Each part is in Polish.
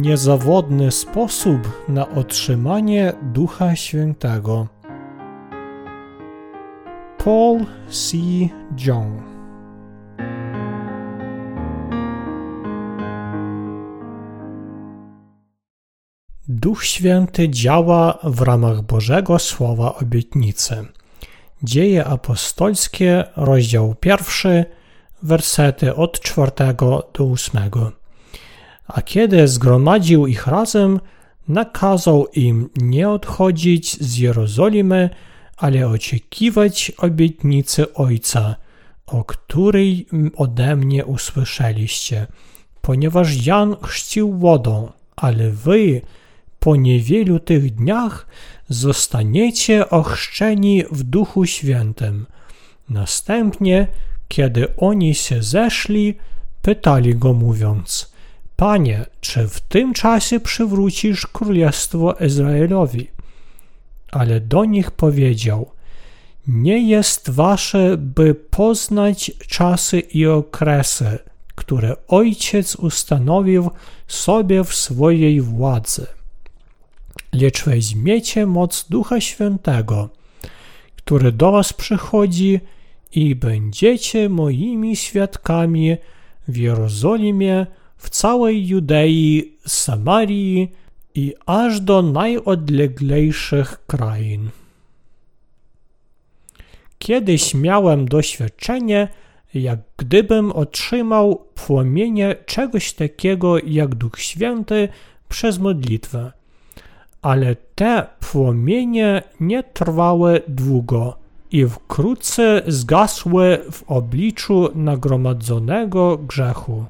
niezawodny sposób na otrzymanie Ducha Świętego. Paul C. Jong Duch Święty działa w ramach Bożego Słowa Obietnicy. Dzieje apostolskie, rozdział pierwszy, wersety od czwartego do ósmego. A kiedy zgromadził ich razem, nakazał im nie odchodzić z Jerozolimy, ale oczekiwać obietnicy Ojca, o której ode mnie usłyszeliście, ponieważ Jan chrzcił wodą, ale wy po niewielu tych dniach zostaniecie ochrzczeni w Duchu Świętym. Następnie, kiedy oni się zeszli, pytali go mówiąc: Panie, czy w tym czasie przywrócisz królestwo Izraelowi? Ale do nich powiedział: Nie jest wasze, by poznać czasy i okresy, które Ojciec ustanowił sobie w swojej władzy lecz weźmiecie moc Ducha Świętego, który do was przychodzi i będziecie moimi świadkami w Jerozolimie, w całej Judei, Samarii i aż do najodleglejszych krain. Kiedyś miałem doświadczenie, jak gdybym otrzymał płomienie czegoś takiego jak Duch Święty przez modlitwę ale te płomienie nie trwały długo i wkrótce zgasły w obliczu nagromadzonego grzechu.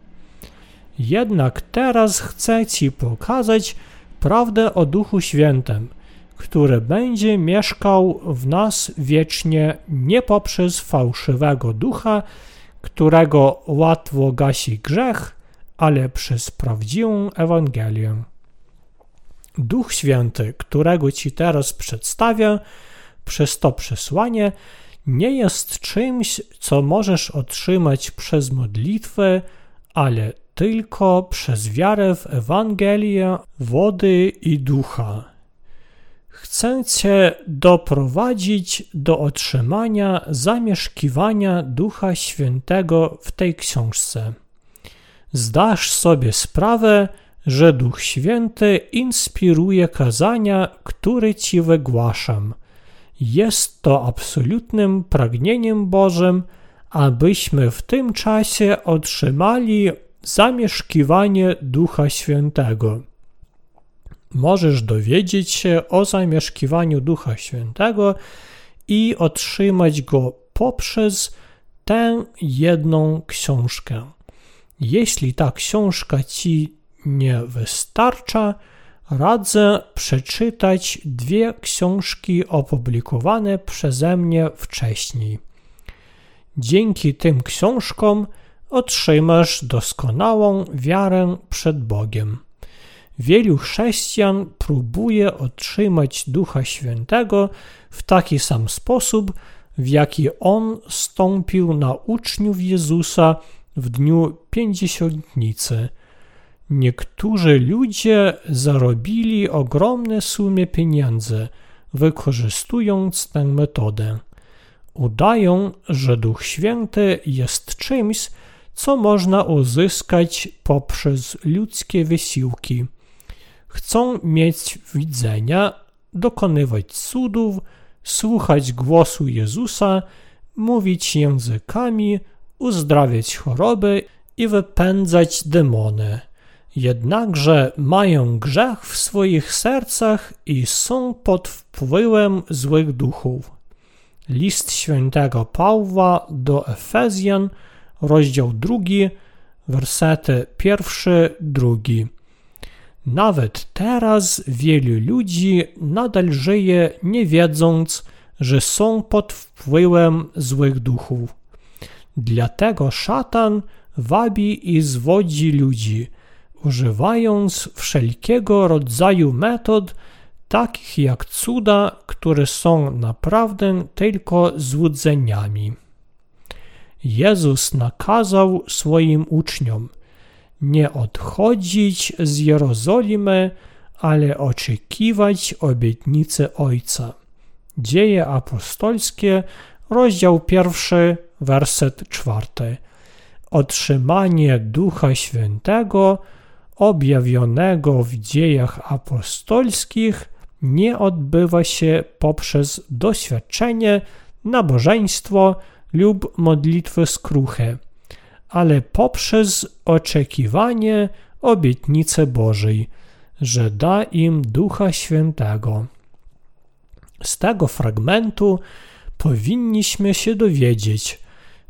Jednak teraz chcę Ci pokazać prawdę o Duchu Świętym, który będzie mieszkał w nas wiecznie nie poprzez fałszywego ducha, którego łatwo gasi grzech, ale przez prawdziwą Ewangelię. Duch Święty, którego Ci teraz przedstawię przez to przesłanie, nie jest czymś, co możesz otrzymać przez modlitwę, ale tylko przez wiarę w Ewangelię wody i ducha. Chcę Cię doprowadzić do otrzymania zamieszkiwania Ducha Świętego w tej książce. Zdasz sobie sprawę, że Duch Święty inspiruje kazania, które Ci wygłaszam. Jest to absolutnym pragnieniem Bożym, abyśmy w tym czasie otrzymali zamieszkiwanie Ducha Świętego. Możesz dowiedzieć się o zamieszkiwaniu Ducha Świętego i otrzymać go poprzez tę jedną książkę. Jeśli ta książka ci nie wystarcza, radzę przeczytać dwie książki opublikowane przeze mnie wcześniej. Dzięki tym książkom otrzymasz doskonałą wiarę przed Bogiem. Wielu chrześcijan próbuje otrzymać Ducha Świętego w taki sam sposób, w jaki On stąpił na uczniów Jezusa w dniu Pięćdziesiątnicy – Niektórzy ludzie zarobili ogromne sumy pieniędzy, wykorzystując tę metodę. Udają, że Duch Święty jest czymś, co można uzyskać poprzez ludzkie wysiłki. Chcą mieć widzenia, dokonywać cudów, słuchać głosu Jezusa, mówić językami, uzdrawiać choroby i wypędzać demony jednakże mają grzech w swoich sercach i są pod wpływem złych duchów. List świętego Pawła do Efezjan, rozdział drugi, wersety pierwszy, drugi. Nawet teraz wielu ludzi nadal żyje nie wiedząc, że są pod wpływem złych duchów. Dlatego szatan wabi i zwodzi ludzi – używając wszelkiego rodzaju metod, takich jak cuda, które są naprawdę tylko złudzeniami. Jezus nakazał swoim uczniom: nie odchodzić z Jerozolimy, ale oczekiwać obietnicy Ojca. Dzieje apostolskie, rozdział pierwszy, werset czwarty. Otrzymanie Ducha Świętego objawionego w dziejach apostolskich nie odbywa się poprzez doświadczenie, nabożeństwo lub modlitwy skruche, ale poprzez oczekiwanie obietnicy Bożej, że da im Ducha Świętego. Z tego fragmentu powinniśmy się dowiedzieć,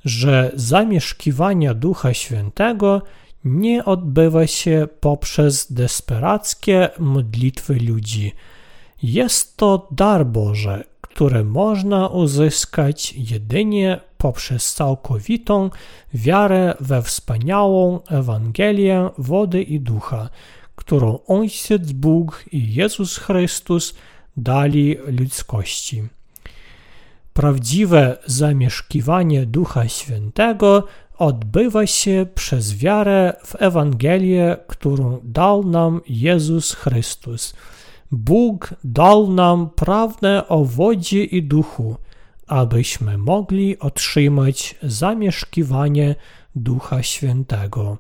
że zamieszkiwanie Ducha Świętego nie odbywa się poprzez desperackie modlitwy ludzi. Jest to dar Boży, który można uzyskać jedynie poprzez całkowitą wiarę we wspaniałą Ewangelię wody i ducha, którą Ojciec Bóg i Jezus Chrystus dali ludzkości. Prawdziwe zamieszkiwanie Ducha Świętego odbywa się przez wiarę w Ewangelię, którą dał nam Jezus Chrystus. Bóg dał nam prawdę o wodzie i duchu, abyśmy mogli otrzymać zamieszkiwanie Ducha Świętego.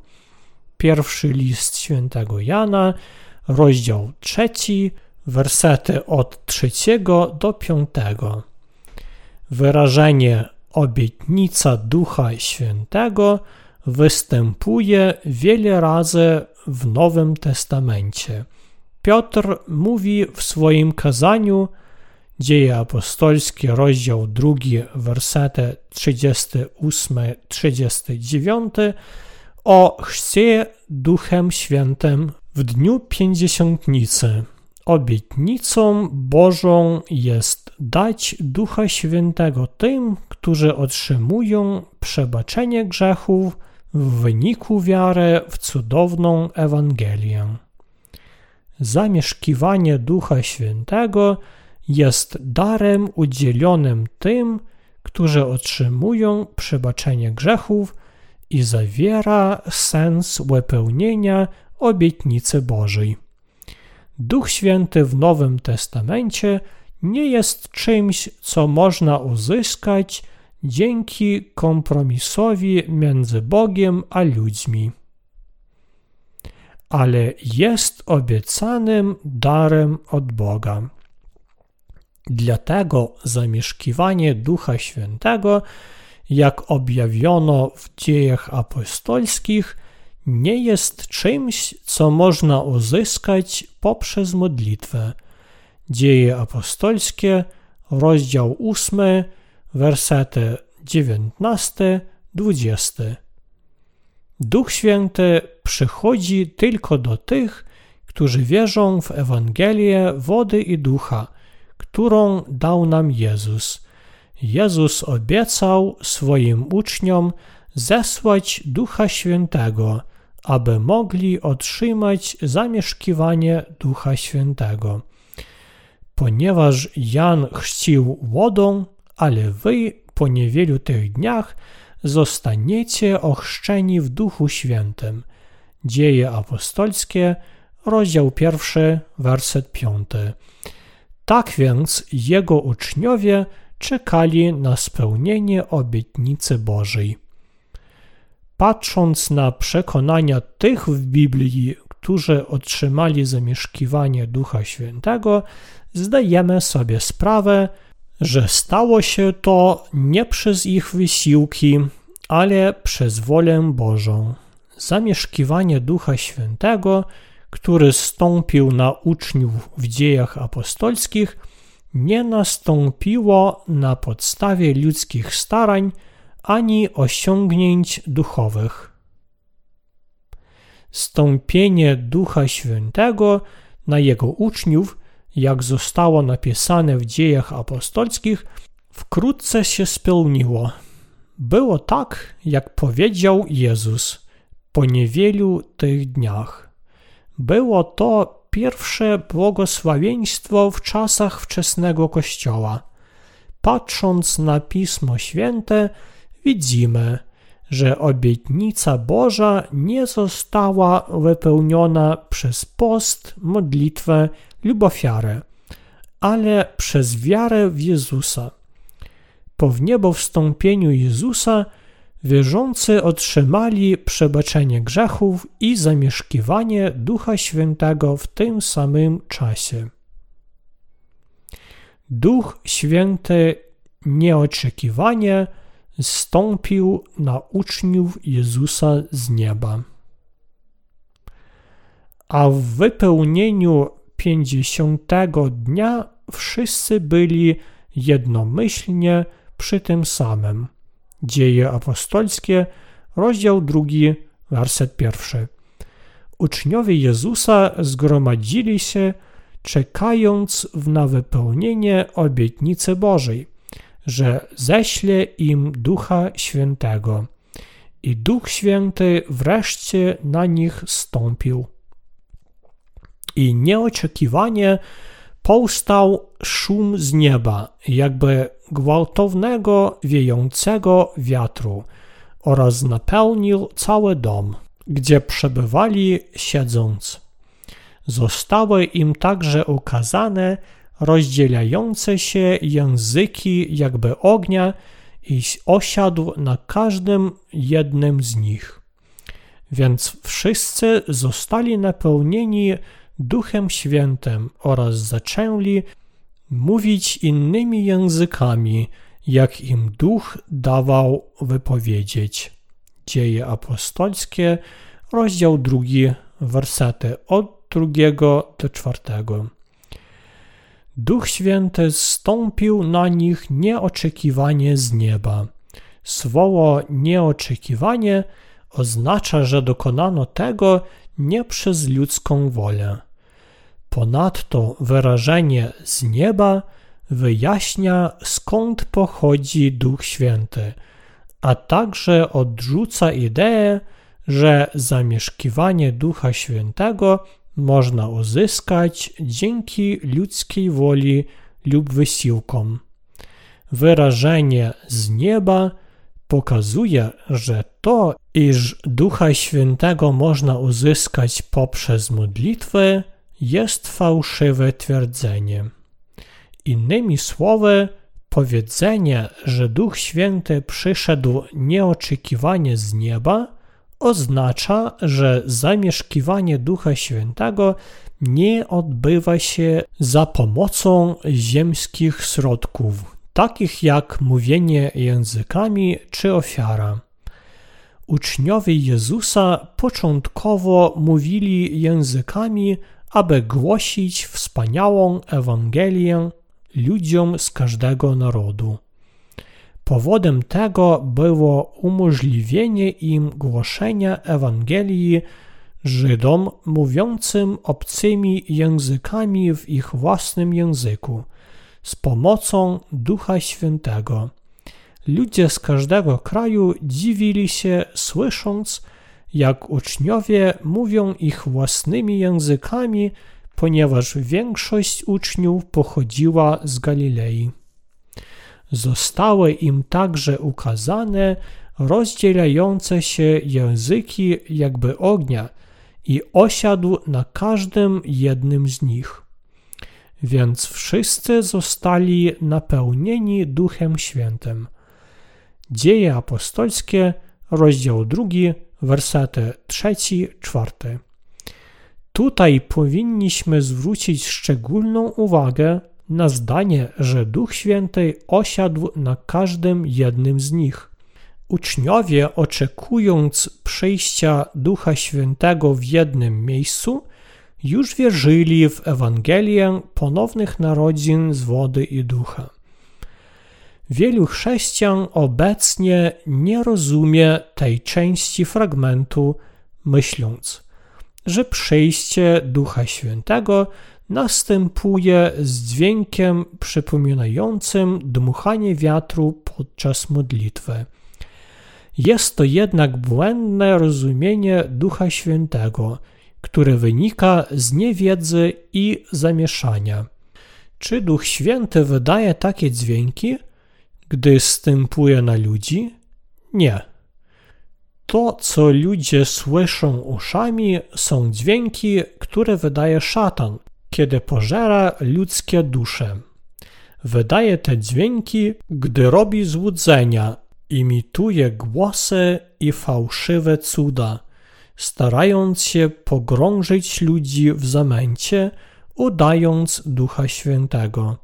Pierwszy list świętego Jana, rozdział trzeci, wersety od trzeciego do piątego. Wyrażenie obietnica Ducha Świętego występuje wiele razy w Nowym Testamencie. Piotr mówi w swoim kazaniu, Dzieje apostolskie, rozdział 2, wersety 38-39, o chrzcie Duchem Świętym w dniu Pięćdziesiątnicy. Obietnicą Bożą jest dać Ducha Świętego tym, którzy otrzymują przebaczenie grzechów w wyniku wiary w cudowną Ewangelię. Zamieszkiwanie Ducha Świętego jest darem udzielonym tym, którzy otrzymują przebaczenie grzechów i zawiera sens wypełnienia obietnicy Bożej. Duch Święty w Nowym Testamencie nie jest czymś, co można uzyskać dzięki kompromisowi między Bogiem a ludźmi, ale jest obiecanym darem od Boga. Dlatego zamieszkiwanie Ducha Świętego, jak objawiono w dziejach apostolskich, nie jest czymś, co można uzyskać poprzez modlitwę. Dzieje apostolskie, rozdział 8, wersety 19-20. Duch Święty przychodzi tylko do tych, którzy wierzą w Ewangelię wody i ducha, którą dał nam Jezus. Jezus obiecał swoim uczniom zesłać Ducha Świętego, aby mogli otrzymać zamieszkiwanie Ducha Świętego. Ponieważ Jan chrzcił wodą, ale wy po niewielu tych dniach zostaniecie ochrzczeni w Duchu Świętym. Dzieje apostolskie, rozdział pierwszy, werset piąty. Tak więc jego uczniowie czekali na spełnienie obietnicy Bożej. Patrząc na przekonania tych w Biblii, którzy otrzymali zamieszkiwanie Ducha Świętego, zdajemy sobie sprawę, że stało się to nie przez ich wysiłki, ale przez wolę Bożą. Zamieszkiwanie Ducha Świętego, który stąpił na uczniów w dziejach apostolskich, nie nastąpiło na podstawie ludzkich starań ani osiągnięć duchowych. Stąpienie Ducha Świętego na jego uczniów, jak zostało napisane w dziejach apostolskich, wkrótce się spełniło. Było tak, jak powiedział Jezus po niewielu tych dniach. Było to pierwsze błogosławieństwo w czasach wczesnego Kościoła. Patrząc na Pismo Święte, widzimy, że obietnica Boża nie została wypełniona przez post, modlitwę lub ofiarę, ale przez wiarę w Jezusa. Po wniebowstąpieniu Jezusa wierzący otrzymali przebaczenie grzechów i zamieszkiwanie Ducha Świętego w tym samym czasie. Duch Święty nieoczekiwanie zstąpił na uczniów Jezusa z nieba. A w wypełnieniu pięćdziesiątego dnia wszyscy byli jednomyślnie przy tym samym. Dzieje apostolskie, rozdział drugi, werset pierwszy. Uczniowie Jezusa zgromadzili się, czekając na wypełnienie obietnicy Bożej, że ześle im Ducha Świętego. I Duch Święty wreszcie na nich stąpił. I nieoczekiwanie powstał szum z nieba, jakby gwałtownego, wiejącego wiatru oraz napełnił cały dom, gdzie przebywali siedząc. Zostały im także ukazane rozdzielające się języki jakby ognia i osiadł na każdym jednym z nich. Więc wszyscy zostali napełnieni Duchem Świętym oraz zaczęli mówić innymi językami, jak im Duch dawał wypowiedzieć. Dzieje apostolskie, rozdział drugi, wersety od drugiego do czwartego. Duch Święty zstąpił na nich nieoczekiwanie z nieba. Słowo nieoczekiwanie oznacza, że dokonano tego nie przez ludzką wolę. Ponadto wyrażenie z nieba wyjaśnia skąd pochodzi Duch Święty, a także odrzuca ideę, że zamieszkiwanie Ducha Świętego można uzyskać dzięki ludzkiej woli lub wysiłkom. Wyrażenie z nieba pokazuje, że to, iż Ducha Świętego można uzyskać poprzez modlitwę, jest fałszywe twierdzenie. Innymi słowy, powiedzenie, że Duch Święty przyszedł nieoczekiwanie z nieba, oznacza, że zamieszkiwanie Ducha Świętego nie odbywa się za pomocą ziemskich środków, takich jak mówienie językami czy ofiara. Uczniowie Jezusa początkowo mówili językami, aby głosić wspaniałą Ewangelię ludziom z każdego narodu. Powodem tego było umożliwienie im głoszenia Ewangelii Żydom mówiącym obcymi językami w ich własnym języku z pomocą Ducha Świętego. Ludzie z każdego kraju dziwili się, słysząc, jak uczniowie mówią ich własnymi językami, ponieważ większość uczniów pochodziła z Galilei zostały im także ukazane rozdzielające się języki jakby ognia i osiadł na każdym jednym z nich. Więc wszyscy zostali napełnieni Duchem Świętym. Dzieje apostolskie, rozdział drugi, wersety trzeci, czwarty. Tutaj powinniśmy zwrócić szczególną uwagę na zdanie, że Duch Święty osiadł na każdym jednym z nich. Uczniowie, oczekując przyjścia Ducha Świętego w jednym miejscu, już wierzyli w Ewangelię ponownych narodzin z wody i ducha. Wielu chrześcijan obecnie nie rozumie tej części fragmentu, myśląc, że przyjście Ducha Świętego następuje z dźwiękiem przypominającym dmuchanie wiatru podczas modlitwy. Jest to jednak błędne rozumienie Ducha Świętego, które wynika z niewiedzy i zamieszania. Czy Duch Święty wydaje takie dźwięki, gdy stępuje na ludzi? Nie. To, co ludzie słyszą uszami, są dźwięki, które wydaje szatan, kiedy pożera ludzkie dusze. Wydaje te dźwięki, gdy robi złudzenia, imituje głosy i fałszywe cuda, starając się pogrążyć ludzi w zamęcie, udając Ducha Świętego.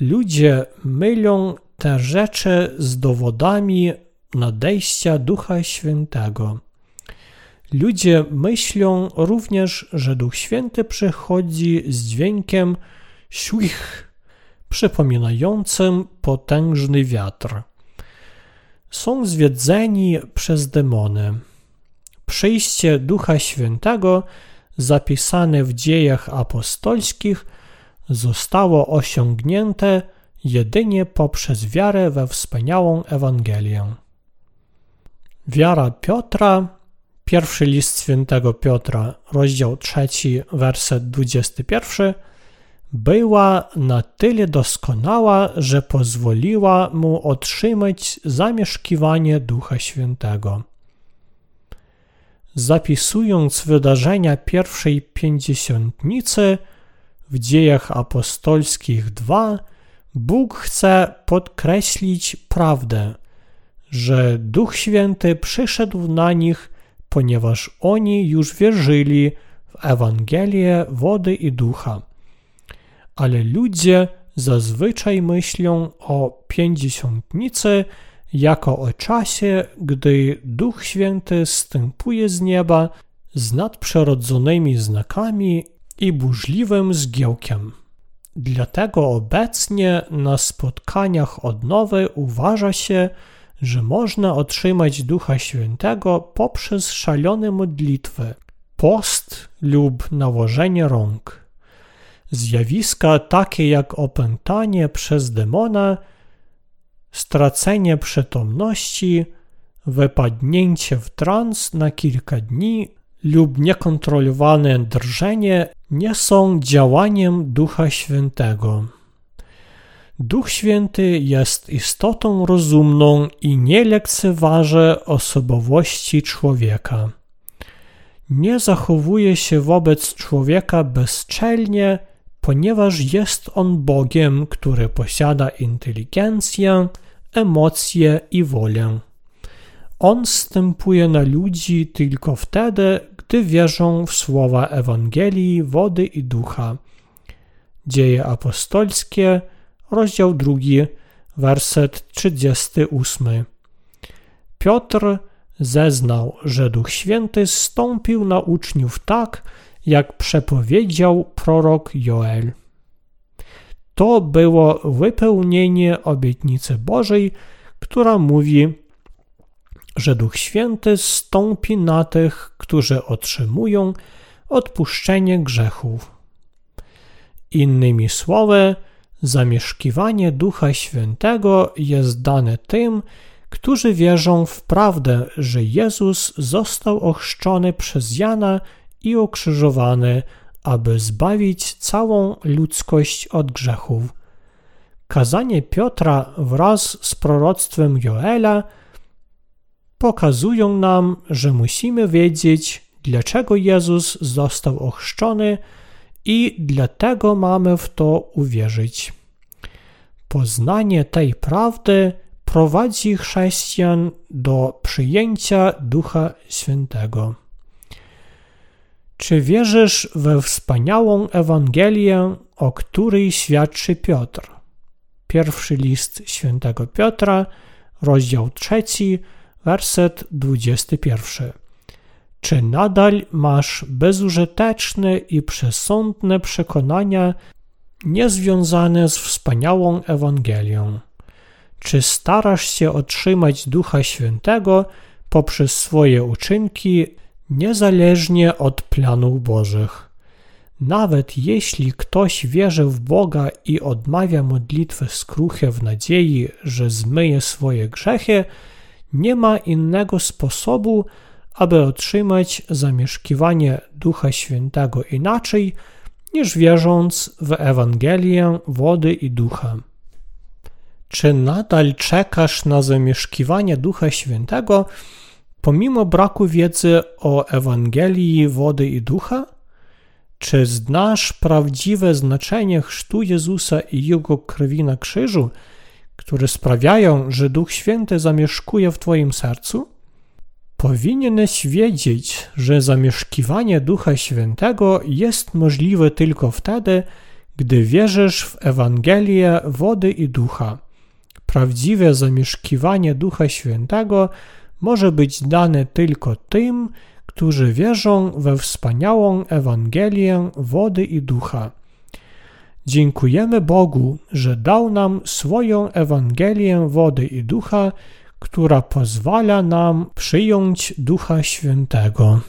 Ludzie mylą te rzeczy z dowodami nadejścia Ducha Świętego. Ludzie myślą również, że Duch Święty przychodzi z dźwiękiem ślich, przypominającym potężny wiatr. Są zwiedzeni przez demony. Przyjście Ducha Świętego, zapisane w dziejach apostolskich, zostało osiągnięte jedynie poprzez wiarę we wspaniałą Ewangelię. Wiara Piotra, pierwszy list świętego Piotra, rozdział 3, werset 21, była na tyle doskonała, że pozwoliła mu otrzymać zamieszkiwanie Ducha Świętego. Zapisując wydarzenia pierwszej pięćdziesiątnicy w dziejach apostolskich 2, Bóg chce podkreślić prawdę, że Duch Święty przyszedł na nich, ponieważ oni już wierzyli w Ewangelię wody i ducha. Ale ludzie zazwyczaj myślą o pięćdziesiątnicy jako o czasie, gdy Duch Święty stępuje z nieba z nadprzyrodzonymi znakami i burzliwym zgiełkiem. Dlatego obecnie na spotkaniach odnowy uważa się, że można otrzymać Ducha Świętego poprzez szalone modlitwy, post lub nałożenie rąk. Zjawiska takie jak opętanie przez demona, stracenie przytomności, wypadnięcie w trans na kilka dni lub niekontrolowane drżenie nie są działaniem Ducha Świętego. Duch Święty jest istotą rozumną i nie lekceważy osobowości człowieka. Nie zachowuje się wobec człowieka bezczelnie, ponieważ jest on Bogiem, który posiada inteligencję, emocje i wolę. On stępuje na ludzi tylko wtedy, gdy wierzą w słowa Ewangelii, wody i ducha. Dzieje apostolskie, rozdział 2, werset 38. Piotr zeznał, że Duch Święty stąpił na uczniów tak, jak przepowiedział prorok Joel. To było wypełnienie obietnicy Bożej, która mówi, że Duch Święty stąpi na tych, którzy otrzymują odpuszczenie grzechów. Innymi słowy, zamieszkiwanie Ducha Świętego jest dane tym, którzy wierzą w prawdę, że Jezus został ochrzczony przez Jana i ukrzyżowany, aby zbawić całą ludzkość od grzechów. Kazanie Piotra wraz z proroctwem Joela pokazują nam, że musimy wiedzieć, dlaczego Jezus został ochrzczony i dlatego mamy w to uwierzyć. Poznanie tej prawdy prowadzi chrześcijan do przyjęcia Ducha Świętego. Czy wierzysz we wspaniałą Ewangelię, o której świadczy Piotr? Pierwszy list świętego Piotra, rozdział trzeci, werset 21. Czy nadal masz bezużyteczne i przesądne przekonania niezwiązane z wspaniałą Ewangelią? Czy starasz się otrzymać Ducha Świętego poprzez swoje uczynki, niezależnie od planów Bożych? Nawet jeśli ktoś wierzy w Boga i odmawia modlitwy skruchy w nadziei, że zmyje swoje grzechy, nie ma innego sposobu, aby otrzymać zamieszkiwanie Ducha Świętego inaczej, niż wierząc w Ewangelię wody i ducha. Czy nadal czekasz na zamieszkiwanie Ducha Świętego, Pomimo braku wiedzy o Ewangelii wody i ducha, czy znasz prawdziwe znaczenie chrztu Jezusa i Jego krwi na krzyżu, które sprawiają, że Duch Święty zamieszkuje w Twoim sercu? Powinieneś wiedzieć, że zamieszkiwanie Ducha Świętego jest możliwe tylko wtedy, gdy wierzysz w Ewangelię wody i ducha. Prawdziwe zamieszkiwanie Ducha Świętego może być dane tylko tym, którzy wierzą we wspaniałą Ewangelię wody i ducha. Dziękujemy Bogu, że dał nam swoją Ewangelię wody i ducha, która pozwala nam przyjąć Ducha Świętego.